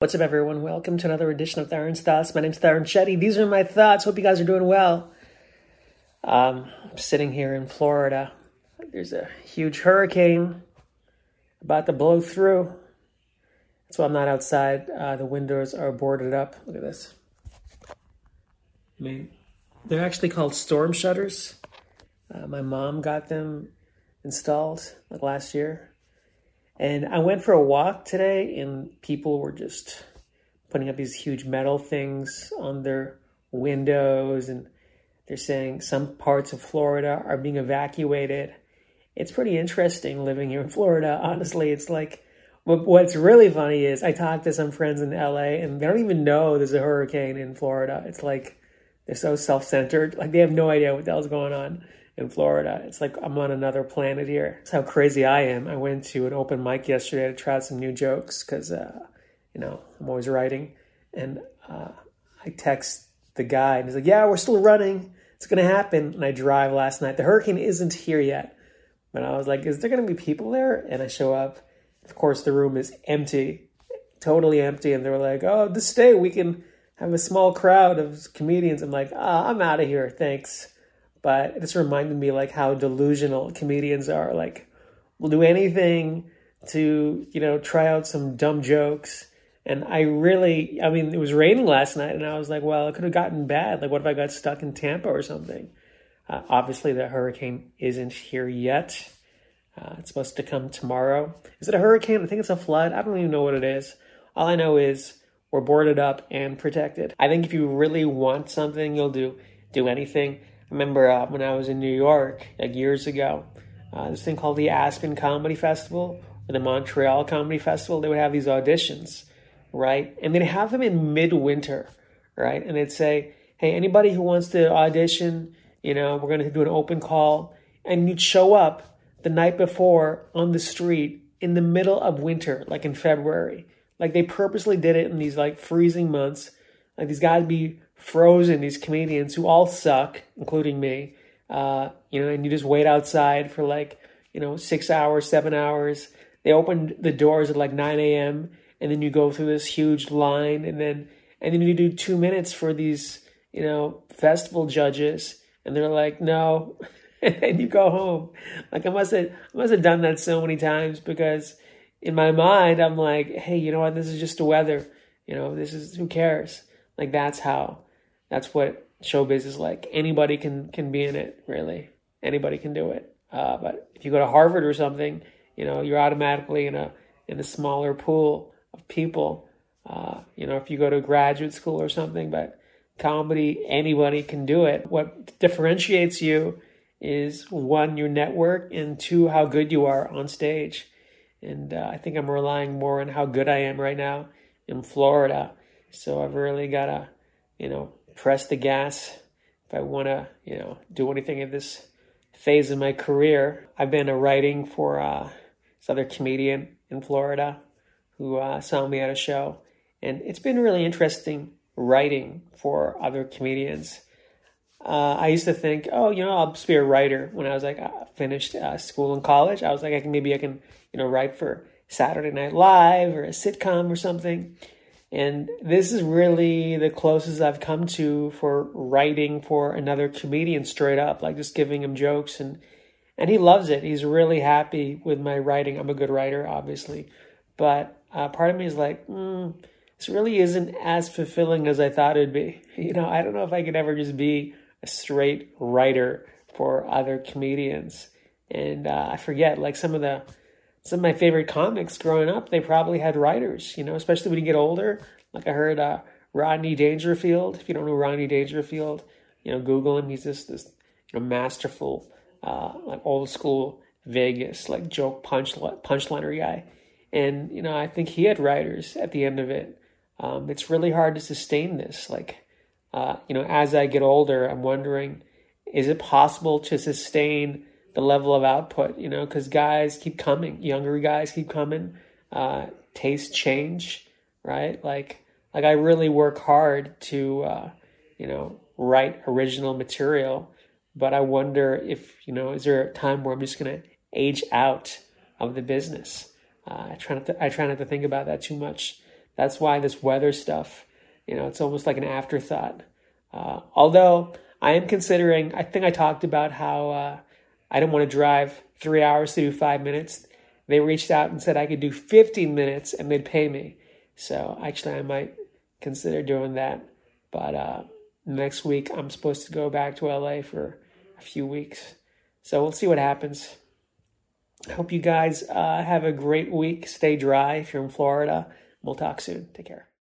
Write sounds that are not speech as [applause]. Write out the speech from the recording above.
What's up, everyone? Welcome to another edition of Theron's Thoughts. My name's Theron Shetty. These are my thoughts. Hope you guys are doing well. Um, I'm sitting here in Florida. There's a huge hurricane about to blow through. That's why I'm not outside. Uh, the windows are boarded up. Look at this. I mean, they're actually called storm shutters. Uh, my mom got them installed like last year and I went for a walk today, and people were just putting up these huge metal things on their windows, and they're saying some parts of Florida are being evacuated. It's pretty interesting living here in Florida. Honestly, it's like what's really funny is I talked to some friends in LA, and they don't even know there's a hurricane in Florida. It's like they're so self centered, like they have no idea what the hell's going on in Florida. It's like I'm on another planet here. That's how crazy I am. I went to an open mic yesterday to try some new jokes because, uh, you know, I'm always writing. And uh, I text the guy and he's like, yeah, we're still running. It's going to happen. And I drive last night. The hurricane isn't here yet. But I was like, is there going to be people there? And I show up. Of course, the room is empty, totally empty. And they're like, oh, this day we can have a small crowd of comedians. I'm like, oh, I'm out of here. Thanks but it just reminded me like how delusional comedians are. Like, we'll do anything to you know try out some dumb jokes. And I really, I mean, it was raining last night, and I was like, well, it could have gotten bad. Like, what if I got stuck in Tampa or something? Uh, obviously, the hurricane isn't here yet. Uh, it's supposed to come tomorrow. Is it a hurricane? I think it's a flood. I don't even know what it is. All I know is we're boarded up and protected. I think if you really want something, you'll do do anything. Remember uh, when I was in New York like years ago, uh, this thing called the Aspen Comedy Festival or the Montreal Comedy Festival. They would have these auditions, right? And they'd have them in midwinter, right? And they'd say, "Hey, anybody who wants to audition, you know, we're going to do an open call," and you'd show up the night before on the street in the middle of winter, like in February. Like they purposely did it in these like freezing months. Like these guys be frozen these comedians who all suck, including me. Uh, you know, and you just wait outside for like, you know, six hours, seven hours. They opened the doors at like 9 a.m. and then you go through this huge line and then, and then you do two minutes for these, you know, festival judges and they're like, no. [laughs] and you go home. Like I must have, I must have done that so many times because in my mind, I'm like, hey, you know what? This is just the weather. You know, this is, who cares? Like that's how that's what showbiz is like. Anybody can can be in it, really. Anybody can do it. Uh, but if you go to Harvard or something, you know, you're automatically in a in a smaller pool of people. Uh, you know, if you go to graduate school or something, but comedy, anybody can do it. What differentiates you is one, your network, and two, how good you are on stage. And uh, I think I'm relying more on how good I am right now in Florida. So I've really got to, you know, press the gas if I want to, you know, do anything in this phase of my career. I've been writing for uh, this other comedian in Florida who uh, saw me at a show, and it's been really interesting writing for other comedians. Uh, I used to think, oh, you know, I'll just be a writer. When I was like, I uh, finished uh, school and college, I was like, I can maybe I can, you know, write for Saturday Night Live or a sitcom or something. And this is really the closest I've come to for writing for another comedian straight up, like just giving him jokes and and he loves it. He's really happy with my writing. I'm a good writer, obviously, but uh, part of me is like, mm, this really isn't as fulfilling as I thought it'd be. [laughs] You know, I don't know if I could ever just be a straight writer for other comedians. And uh, I forget, like some of the some of my favorite comics growing up, they probably had writers, you know, especially when you get older. Like I heard uh, Rodney Dangerfield. If you don't know Rodney Dangerfield, you know, Google him. He's just this you know, masterful, uh, like old school Vegas, like joke punch punchliner guy. And, you know, I think he had writers at the end of it. Um, it's really hard to sustain this. Like, uh, you know, as I get older, I'm wondering, is it possible to sustain the level of output, you know, because guys keep coming, younger guys keep coming, uh, tastes change, right? Like, like I really work hard to, uh, you know, write original material, but I wonder if, you know, is there a time where I'm just going to age out of the business? Uh, I try not to, I try not to think about that too much. That's why this weather stuff, you know, it's almost like an afterthought. Uh, although I am considering, I think I talked about how uh, I didn't want to drive three hours to do five minutes. They reached out and said I could do 15 minutes and they'd pay me. So actually, I might consider doing that. But uh, next week, I'm supposed to go back to LA for a few weeks. So we'll see what happens. I hope you guys uh, have a great week. Stay dry if you're in Florida. We'll talk soon. Take care.